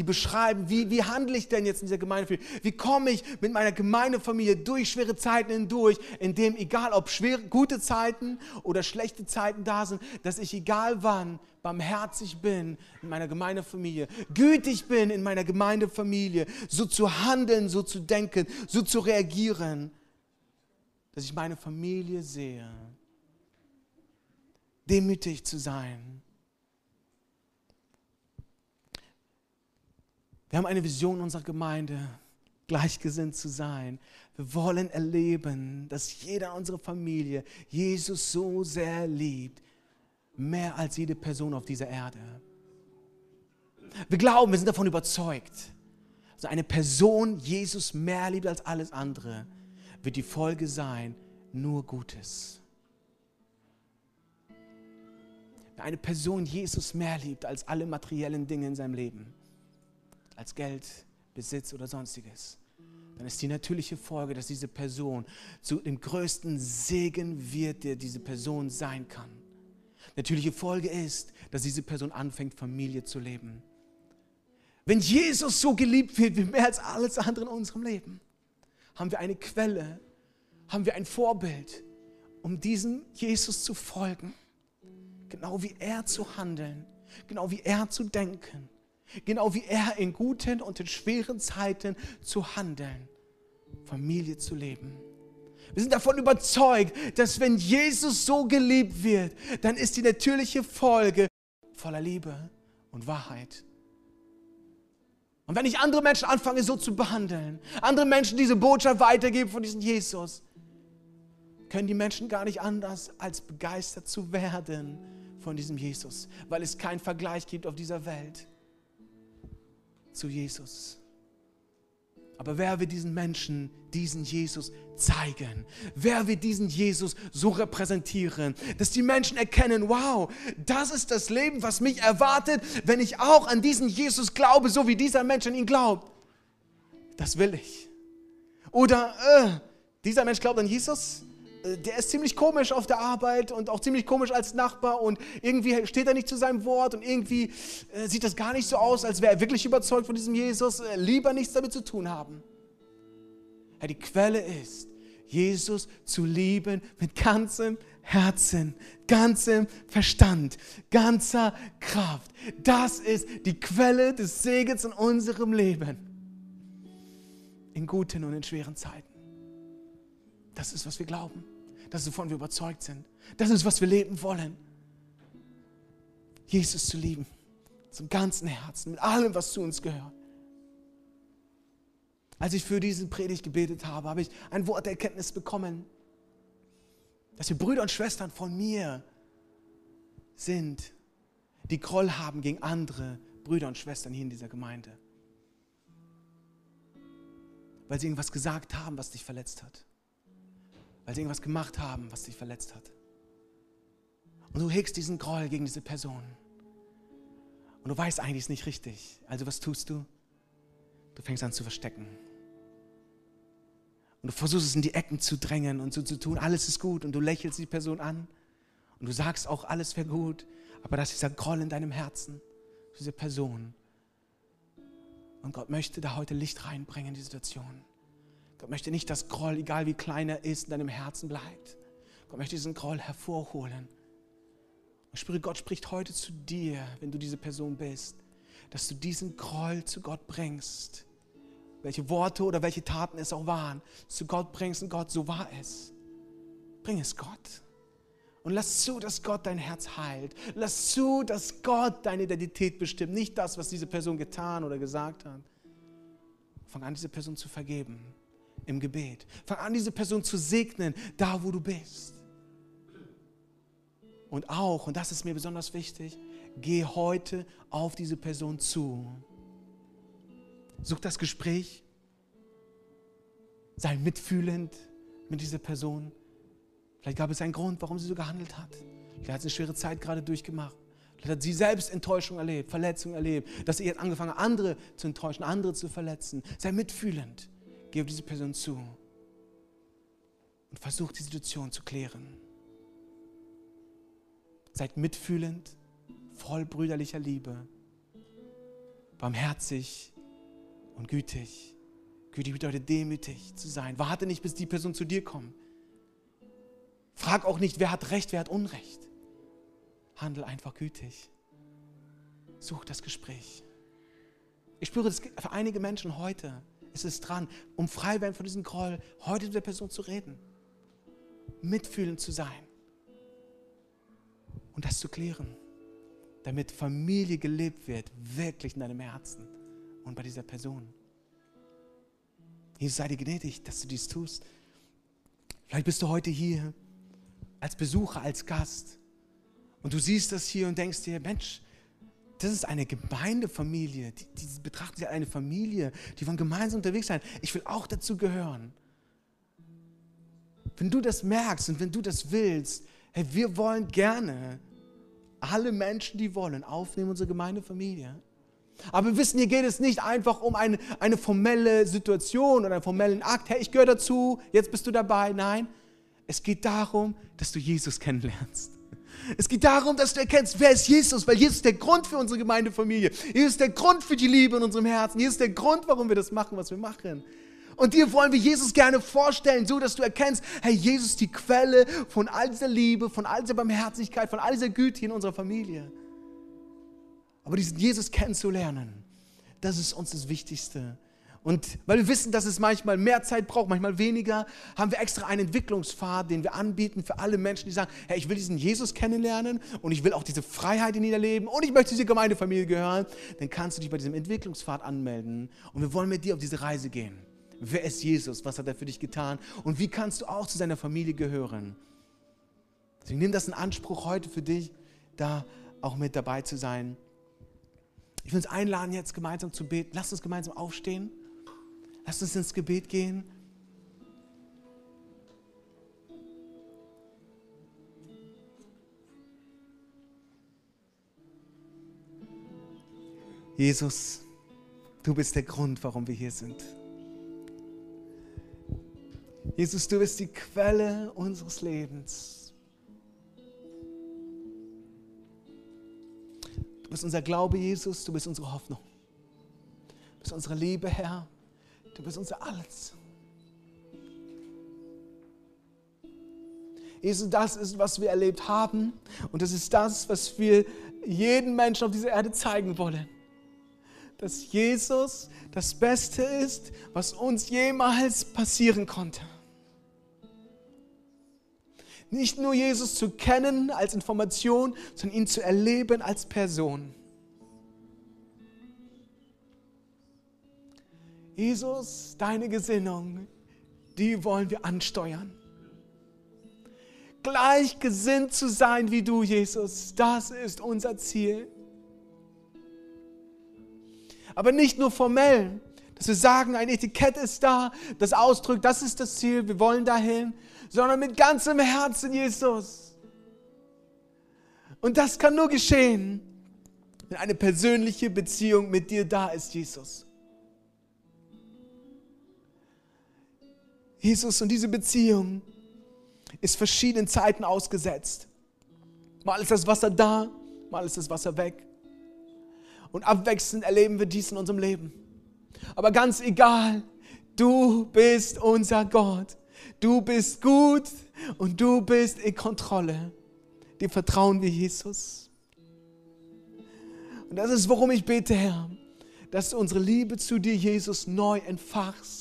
die beschreiben, wie, wie handle ich denn jetzt in dieser Gemeindefamilie? Wie komme ich mit meiner Gemeindefamilie durch schwere Zeiten hindurch, indem, egal ob schwere, gute Zeiten oder schlechte Zeiten da sind, dass ich egal wann barmherzig bin in meiner Gemeindefamilie, gütig bin in meiner Gemeindefamilie, so zu handeln, so zu denken, so zu reagieren, dass ich meine Familie sehe, demütig zu sein. Wir haben eine Vision unserer Gemeinde, gleichgesinnt zu sein. Wir wollen erleben, dass jeder unserer Familie Jesus so sehr liebt, mehr als jede Person auf dieser Erde. Wir glauben, wir sind davon überzeugt, dass eine Person Jesus mehr liebt als alles andere, wird die Folge sein, nur Gutes. Wenn eine Person Jesus mehr liebt als alle materiellen Dinge in seinem Leben, als Geld, Besitz oder sonstiges, dann ist die natürliche Folge, dass diese Person zu dem größten Segen wird, der diese Person sein kann. Natürliche Folge ist, dass diese Person anfängt, Familie zu leben. Wenn Jesus so geliebt wird wie mehr als alles andere in unserem Leben, haben wir eine Quelle, haben wir ein Vorbild, um diesem Jesus zu folgen. Genau wie er zu handeln, genau wie er zu denken, genau wie er in guten und in schweren Zeiten zu handeln, Familie zu leben. Wir sind davon überzeugt, dass wenn Jesus so geliebt wird, dann ist die natürliche Folge voller Liebe und Wahrheit. Und wenn ich andere Menschen anfange so zu behandeln, andere Menschen diese Botschaft weitergeben von diesem Jesus, können die Menschen gar nicht anders, als begeistert zu werden von diesem Jesus, weil es keinen Vergleich gibt auf dieser Welt zu Jesus. Aber wer wird diesen Menschen diesen Jesus zeigen? Wer wird diesen Jesus so repräsentieren, dass die Menschen erkennen, wow, das ist das Leben, was mich erwartet, wenn ich auch an diesen Jesus glaube, so wie dieser Mensch an ihn glaubt. Das will ich. Oder äh, dieser Mensch glaubt an Jesus, der ist ziemlich komisch auf der Arbeit und auch ziemlich komisch als Nachbar und irgendwie steht er nicht zu seinem Wort und irgendwie äh, sieht das gar nicht so aus, als wäre er wirklich überzeugt von diesem Jesus, äh, lieber nichts damit zu tun haben. Ja, die Quelle ist, Jesus zu lieben mit ganzem Herzen, ganzem Verstand, ganzer Kraft. Das ist die Quelle des Segens in unserem Leben. In guten und in schweren Zeiten. Das ist, was wir glauben. Das ist, wovon wir überzeugt sind. Das ist, was wir leben wollen. Jesus zu lieben. Zum ganzen Herzen, mit allem, was zu uns gehört. Als ich für diesen Predigt gebetet habe, habe ich ein Wort der Erkenntnis bekommen, dass wir Brüder und Schwestern von mir sind, die Groll haben gegen andere Brüder und Schwestern hier in dieser Gemeinde. Weil sie irgendwas gesagt haben, was dich verletzt hat weil sie irgendwas gemacht haben, was dich verletzt hat. Und du hegst diesen Groll gegen diese Person. Und du weißt eigentlich, es ist nicht richtig. Also was tust du? Du fängst an zu verstecken. Und du versuchst es in die Ecken zu drängen und so zu tun, alles ist gut. Und du lächelst die Person an. Und du sagst auch, alles wäre gut. Aber das ist dieser Groll in deinem Herzen, diese Person. Und Gott möchte da heute Licht reinbringen in die Situation. Gott möchte nicht, dass Groll, egal wie klein er ist, in deinem Herzen bleibt. Gott möchte diesen Groll hervorholen. Ich spüre, Gott spricht heute zu dir, wenn du diese Person bist, dass du diesen Groll zu Gott bringst. Welche Worte oder welche Taten es auch waren, zu Gott bringst und Gott, so war es. Bring es Gott. Und lass zu, dass Gott dein Herz heilt. Lass zu, dass Gott deine Identität bestimmt. Nicht das, was diese Person getan oder gesagt hat. Fang an, diese Person zu vergeben im Gebet. Fang an, diese Person zu segnen, da wo du bist. Und auch, und das ist mir besonders wichtig, geh heute auf diese Person zu. Such das Gespräch. Sei mitfühlend mit dieser Person. Vielleicht gab es einen Grund, warum sie so gehandelt hat. Vielleicht hat sie eine schwere Zeit gerade durchgemacht. Vielleicht hat sie selbst Enttäuschung erlebt, Verletzung erlebt, dass sie jetzt angefangen hat, andere zu enttäuschen, andere zu verletzen. Sei mitfühlend. Geh auf diese Person zu und versuch die Situation zu klären. Seid mitfühlend, voll brüderlicher Liebe barmherzig und gütig. Gütig bedeutet demütig zu sein. Warte nicht, bis die Person zu dir kommt. Frag auch nicht, wer hat Recht, wer hat Unrecht. Handel einfach gütig. Such das Gespräch. Ich spüre, dass für einige Menschen heute ist es dran, um frei werden von diesem Groll, heute mit der Person zu reden, mitfühlend zu sein und das zu klären, damit Familie gelebt wird, wirklich in deinem Herzen und bei dieser Person. Jesus sei dir gnädig, dass du dies tust. Vielleicht bist du heute hier als Besucher, als Gast und du siehst das hier und denkst dir, Mensch, das ist eine Gemeindefamilie. Die, die betrachten als eine Familie. Die wollen gemeinsam unterwegs sein. Ich will auch dazu gehören. Wenn du das merkst und wenn du das willst, hey, wir wollen gerne alle Menschen, die wollen, aufnehmen, unsere Gemeindefamilie. Aber wir wissen, hier geht es nicht einfach um eine, eine formelle Situation oder einen formellen Akt. Hey, ich gehöre dazu, jetzt bist du dabei. Nein, es geht darum, dass du Jesus kennenlernst. Es geht darum, dass du erkennst, wer ist Jesus, weil Jesus ist der Grund für unsere Gemeindefamilie. Jesus ist der Grund für die Liebe in unserem Herzen. Jesus ist der Grund, warum wir das machen, was wir machen. Und dir wollen wir Jesus gerne vorstellen, so dass du erkennst, hey, Jesus ist die Quelle von all dieser Liebe, von all dieser Barmherzigkeit, von all dieser Güte in unserer Familie. Aber diesen Jesus kennenzulernen, das ist uns das Wichtigste. Und weil wir wissen, dass es manchmal mehr Zeit braucht, manchmal weniger, haben wir extra einen Entwicklungspfad, den wir anbieten für alle Menschen, die sagen, hey, ich will diesen Jesus kennenlernen und ich will auch diese Freiheit in ihn erleben und ich möchte diese Gemeindefamilie gehören. Dann kannst du dich bei diesem Entwicklungspfad anmelden und wir wollen mit dir auf diese Reise gehen. Wer ist Jesus? Was hat er für dich getan? Und wie kannst du auch zu seiner Familie gehören? Deswegen nimm das in Anspruch heute für dich, da auch mit dabei zu sein. Ich will uns einladen, jetzt gemeinsam zu beten. Lass uns gemeinsam aufstehen. Lass uns ins Gebet gehen. Jesus, du bist der Grund, warum wir hier sind. Jesus, du bist die Quelle unseres Lebens. Du bist unser Glaube, Jesus, du bist unsere Hoffnung. Du bist unsere Liebe, Herr. Du bist unser Alles. Jesus, das ist, was wir erlebt haben und das ist das, was wir jeden Menschen auf dieser Erde zeigen wollen. Dass Jesus das Beste ist, was uns jemals passieren konnte. Nicht nur Jesus zu kennen als Information, sondern ihn zu erleben als Person. Jesus, deine Gesinnung, die wollen wir ansteuern. Gleichgesinnt zu sein wie du, Jesus, das ist unser Ziel. Aber nicht nur formell, dass wir sagen, ein Etikett ist da, das ausdrückt, das ist das Ziel, wir wollen dahin, sondern mit ganzem Herzen, Jesus. Und das kann nur geschehen, wenn eine persönliche Beziehung mit dir da ist, Jesus. Jesus und diese Beziehung ist verschiedenen Zeiten ausgesetzt. Mal ist das Wasser da, mal ist das Wasser weg. Und abwechselnd erleben wir dies in unserem Leben. Aber ganz egal, du bist unser Gott. Du bist gut und du bist in Kontrolle. Dir vertrauen wir, Jesus. Und das ist, worum ich bete, Herr, dass du unsere Liebe zu dir, Jesus, neu entfachst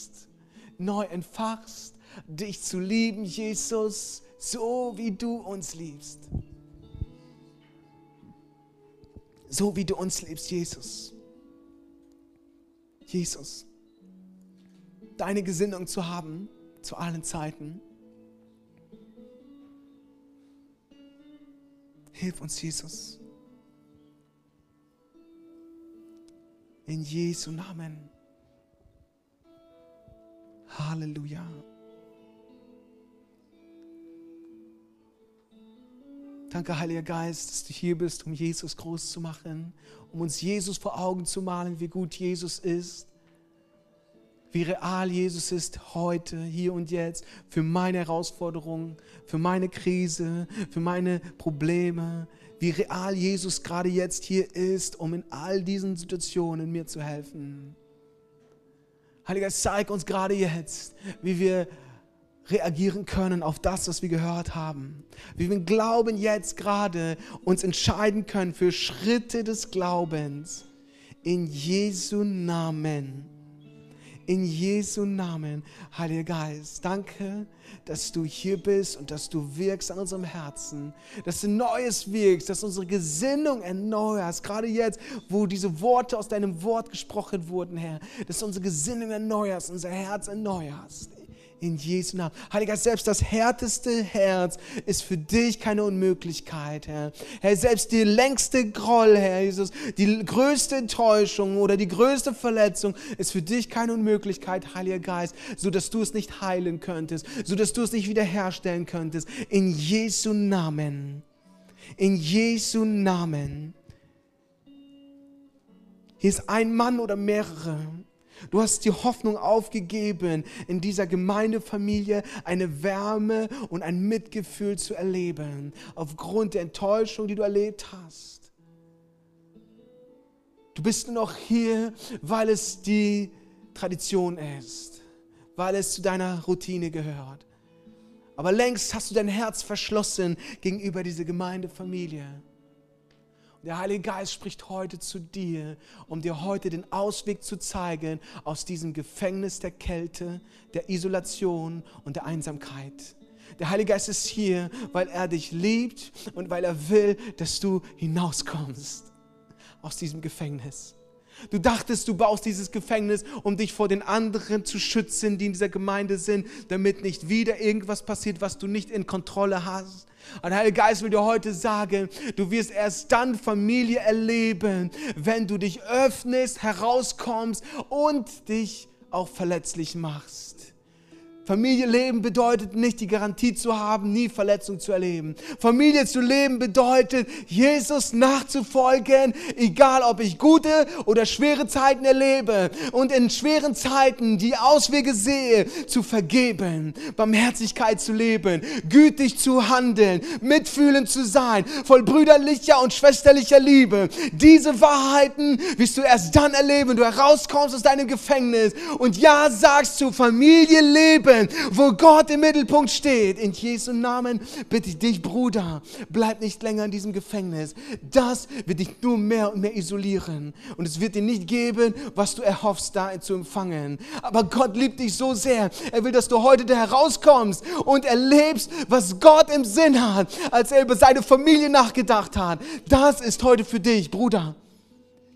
neu entfachst, dich zu lieben, Jesus, so wie du uns liebst. So wie du uns liebst, Jesus. Jesus, deine Gesinnung zu haben zu allen Zeiten. Hilf uns, Jesus. In Jesu Namen. Halleluja. Danke, Heiliger Geist, dass du hier bist, um Jesus groß zu machen, um uns Jesus vor Augen zu malen, wie gut Jesus ist. wie real Jesus ist heute, hier und jetzt, für meine Herausforderungen, für meine Krise, für meine Probleme, wie real Jesus gerade jetzt hier ist, um in all diesen Situationen mir zu helfen. Heiliger, zeig uns gerade jetzt, wie wir reagieren können auf das, was wir gehört haben. Wie wir Glauben jetzt gerade uns entscheiden können für Schritte des Glaubens. In Jesu Namen. In Jesu Namen, Heiliger Geist, danke, dass du hier bist und dass du wirkst an unserem Herzen, dass du Neues wirkst, dass unsere Gesinnung erneuerst, gerade jetzt, wo diese Worte aus deinem Wort gesprochen wurden, Herr, dass du unsere Gesinnung erneuerst, unser Herz erneuerst in Jesu Namen. Heiliger Geist, selbst das härteste Herz ist für dich keine Unmöglichkeit, Herr. Herr, selbst die längste Groll, Herr Jesus, die größte Enttäuschung oder die größte Verletzung ist für dich keine Unmöglichkeit, Heiliger Geist, so dass du es nicht heilen könntest, so dass du es nicht wiederherstellen könntest. In Jesu Namen. In Jesu Namen. Hier ist ein Mann oder mehrere Du hast die Hoffnung aufgegeben, in dieser Gemeindefamilie eine Wärme und ein Mitgefühl zu erleben, aufgrund der Enttäuschung, die du erlebt hast. Du bist nur noch hier, weil es die Tradition ist, weil es zu deiner Routine gehört. Aber längst hast du dein Herz verschlossen gegenüber dieser Gemeindefamilie. Der Heilige Geist spricht heute zu dir, um dir heute den Ausweg zu zeigen aus diesem Gefängnis der Kälte, der Isolation und der Einsamkeit. Der Heilige Geist ist hier, weil er dich liebt und weil er will, dass du hinauskommst aus diesem Gefängnis. Du dachtest, du baust dieses Gefängnis, um dich vor den anderen zu schützen, die in dieser Gemeinde sind, damit nicht wieder irgendwas passiert, was du nicht in Kontrolle hast. Und Heiliger Geist will dir heute sagen, du wirst erst dann Familie erleben, wenn du dich öffnest, herauskommst und dich auch verletzlich machst. Familie leben bedeutet nicht die Garantie zu haben, nie Verletzung zu erleben. Familie zu leben bedeutet, Jesus nachzufolgen, egal ob ich gute oder schwere Zeiten erlebe und in schweren Zeiten die Auswege sehe, zu vergeben, Barmherzigkeit zu leben, gütig zu handeln, mitfühlend zu sein, voll brüderlicher und schwesterlicher Liebe. Diese Wahrheiten wirst du erst dann erleben, wenn du herauskommst aus deinem Gefängnis und Ja sagst zu Familie leben Leben, wo Gott im Mittelpunkt steht. In Jesu Namen bitte ich dich, Bruder, bleib nicht länger in diesem Gefängnis. Das wird dich nur mehr und mehr isolieren. Und es wird dir nicht geben, was du erhoffst, da zu empfangen. Aber Gott liebt dich so sehr. Er will, dass du heute da herauskommst und erlebst, was Gott im Sinn hat, als er über seine Familie nachgedacht hat. Das ist heute für dich, Bruder.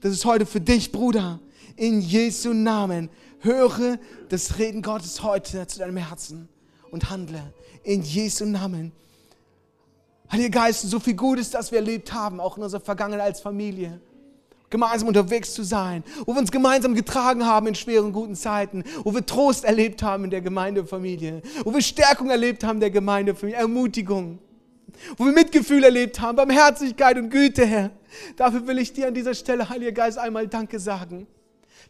Das ist heute für dich, Bruder. In Jesu Namen höre das Reden Gottes heute zu deinem Herzen und handle in Jesu Namen. Heiliger Geist, so viel Gutes, das wir erlebt haben, auch in unserer Vergangenheit als Familie. Gemeinsam unterwegs zu sein, wo wir uns gemeinsam getragen haben in schweren, guten Zeiten, wo wir Trost erlebt haben in der Gemeindefamilie, wo wir Stärkung erlebt haben in der Gemeindefamilie, Ermutigung, wo wir Mitgefühl erlebt haben, Barmherzigkeit und Güte, Herr. Dafür will ich dir an dieser Stelle, Heiliger Geist, einmal Danke sagen.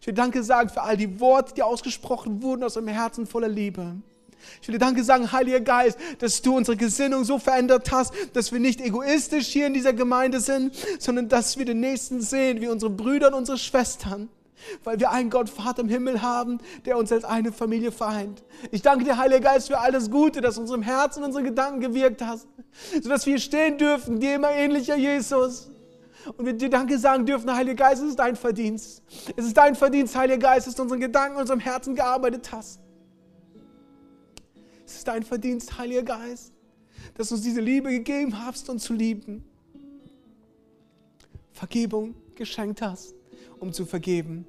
Ich will Danke sagen für all die Worte, die ausgesprochen wurden aus einem Herzen voller Liebe. Ich will dir Danke sagen, Heiliger Geist, dass du unsere Gesinnung so verändert hast, dass wir nicht egoistisch hier in dieser Gemeinde sind, sondern dass wir den Nächsten sehen, wie unsere Brüder und unsere Schwestern. Weil wir einen Gott Vater im Himmel haben, der uns als eine Familie vereint. Ich danke dir, Heiliger Geist, für all das Gute, das unserem Herzen und unseren Gedanken gewirkt hast, sodass wir stehen dürfen, dir immer ähnlicher Jesus und wir dir Danke sagen dürfen, Heiliger Geist, es ist dein Verdienst. Es ist dein Verdienst, Heiliger Geist, dass du unseren Gedanken, unserem Herzen gearbeitet hast. Es ist dein Verdienst, Heiliger Geist, dass du uns diese Liebe gegeben hast, uns zu lieben. Vergebung geschenkt hast, um zu vergeben.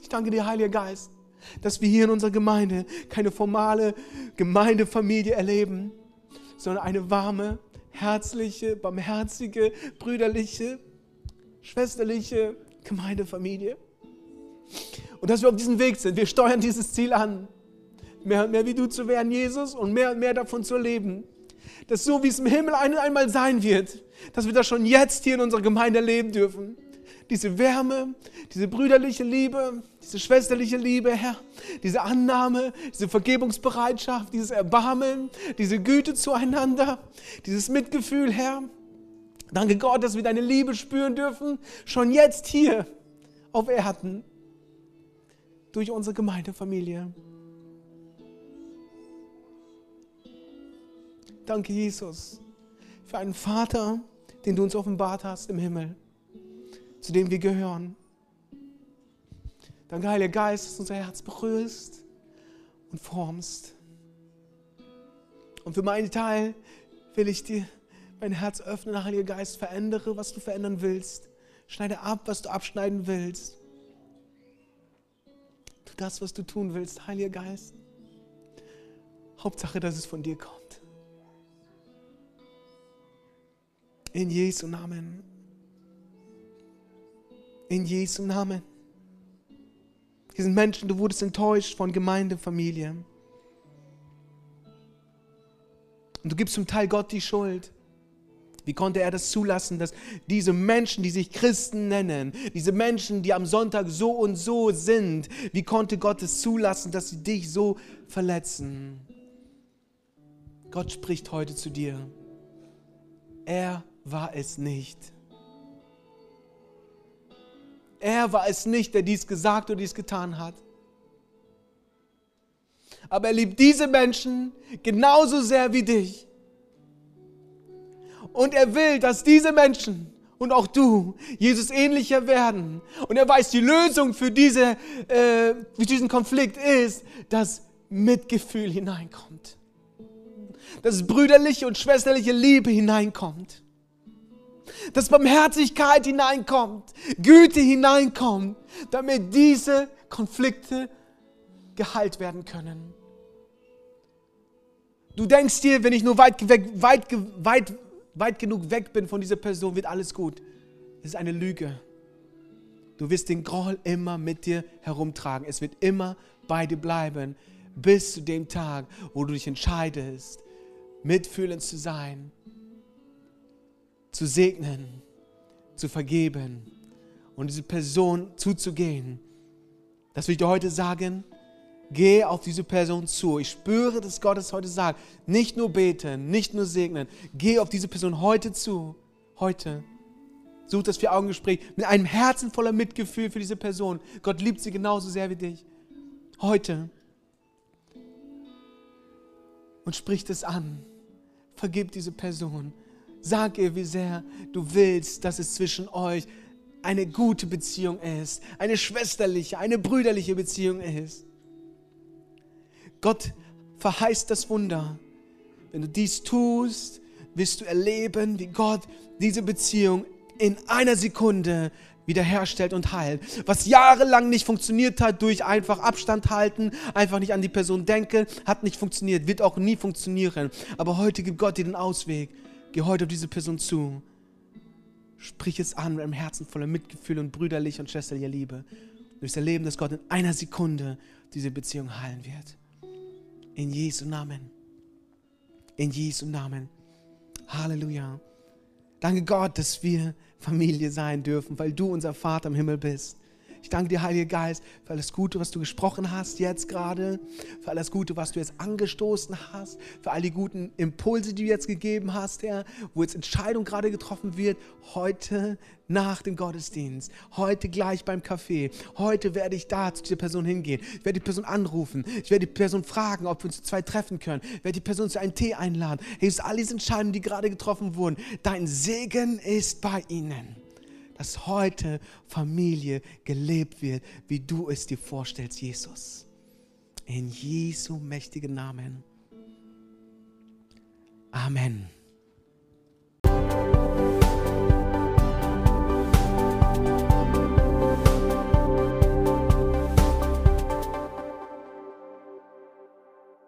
Ich danke dir, Heiliger Geist, dass wir hier in unserer Gemeinde keine formale Gemeindefamilie erleben, sondern eine warme, herzliche, barmherzige, brüderliche, schwesterliche Gemeindefamilie. Und dass wir auf diesem Weg sind. Wir steuern dieses Ziel an. Mehr und mehr wie du zu werden, Jesus, und mehr und mehr davon zu leben. Dass so wie es im Himmel einmal sein wird, dass wir das schon jetzt hier in unserer Gemeinde erleben dürfen. diese Wärme, diese brüderliche Liebe, diese schwesterliche Liebe, Herr, diese Annahme, diese Vergebungsbereitschaft, dieses Erbarmen, diese Güte zueinander, dieses Mitgefühl, Herr. Danke Gott, dass wir deine Liebe spüren dürfen, schon jetzt hier auf Erden, durch unsere Gemeindefamilie. Danke, Jesus, für einen Vater, den du uns offenbart hast im Himmel zu dem wir gehören. Danke, Heiliger Geist, dass du unser Herz berührst und formst. Und für meinen Teil will ich dir mein Herz öffnen, Heiliger Geist, verändere, was du verändern willst. Schneide ab, was du abschneiden willst. Tu das, was du tun willst, Heiliger Geist. Hauptsache, dass es von dir kommt. In Jesu Namen. In Jesu Namen. Hier sind Menschen, du wurdest enttäuscht von Gemeinde, Familie. Und du gibst zum Teil Gott die Schuld. Wie konnte er das zulassen, dass diese Menschen, die sich Christen nennen, diese Menschen, die am Sonntag so und so sind, wie konnte Gott es zulassen, dass sie dich so verletzen? Gott spricht heute zu dir. Er war es nicht. Er war es nicht, der dies gesagt oder dies getan hat. Aber er liebt diese Menschen genauso sehr wie dich. Und er will, dass diese Menschen und auch du Jesus ähnlicher werden. Und er weiß, die Lösung für, diese, äh, für diesen Konflikt ist, dass Mitgefühl hineinkommt. Dass brüderliche und schwesterliche Liebe hineinkommt dass Barmherzigkeit hineinkommt, Güte hineinkommt, damit diese Konflikte geheilt werden können. Du denkst dir, wenn ich nur weit, weg, weit, weit, weit genug weg bin von dieser Person, wird alles gut. Das ist eine Lüge. Du wirst den Groll immer mit dir herumtragen. Es wird immer bei dir bleiben, bis zu dem Tag, wo du dich entscheidest, mitfühlend zu sein zu segnen, zu vergeben und diese Person zuzugehen. Das will ich dir heute sagen. Geh auf diese Person zu. Ich spüre, dass Gott es heute sagt. Nicht nur beten, nicht nur segnen. Geh auf diese Person heute zu. Heute. Such das Vier-Augen-Gespräch mit einem Herzen voller Mitgefühl für diese Person. Gott liebt sie genauso sehr wie dich. Heute. Und sprich das an. Vergib diese Person. Sag ihr, wie sehr du willst, dass es zwischen euch eine gute Beziehung ist, eine schwesterliche, eine brüderliche Beziehung ist. Gott verheißt das Wunder. Wenn du dies tust, wirst du erleben, wie Gott diese Beziehung in einer Sekunde wiederherstellt und heilt. Was jahrelang nicht funktioniert hat, durch einfach Abstand halten, einfach nicht an die Person denken, hat nicht funktioniert, wird auch nie funktionieren. Aber heute gibt Gott dir den Ausweg. Geh heute auf diese Person zu. Sprich es an mit einem Herzen voller Mitgefühl und brüderlicher und schwesterlicher Liebe. Du wirst erleben, dass Gott in einer Sekunde diese Beziehung heilen wird. In Jesu Namen. In Jesu Namen. Halleluja. Danke Gott, dass wir Familie sein dürfen, weil du unser Vater im Himmel bist. Ich danke dir, Heiliger Geist, für alles Gute, was du gesprochen hast jetzt gerade, für alles Gute, was du jetzt angestoßen hast, für all die guten Impulse, die du jetzt gegeben hast, Herr, wo jetzt Entscheidung gerade getroffen wird, heute nach dem Gottesdienst, heute gleich beim Café, heute werde ich da zu dieser Person hingehen, ich werde die Person anrufen, ich werde die Person fragen, ob wir uns zu zwei treffen können, ich werde die Person zu einem Tee einladen. Es all diese Entscheidungen, die gerade getroffen wurden, dein Segen ist bei ihnen dass heute Familie gelebt wird, wie du es dir vorstellst, Jesus. In Jesu mächtigen Namen. Amen.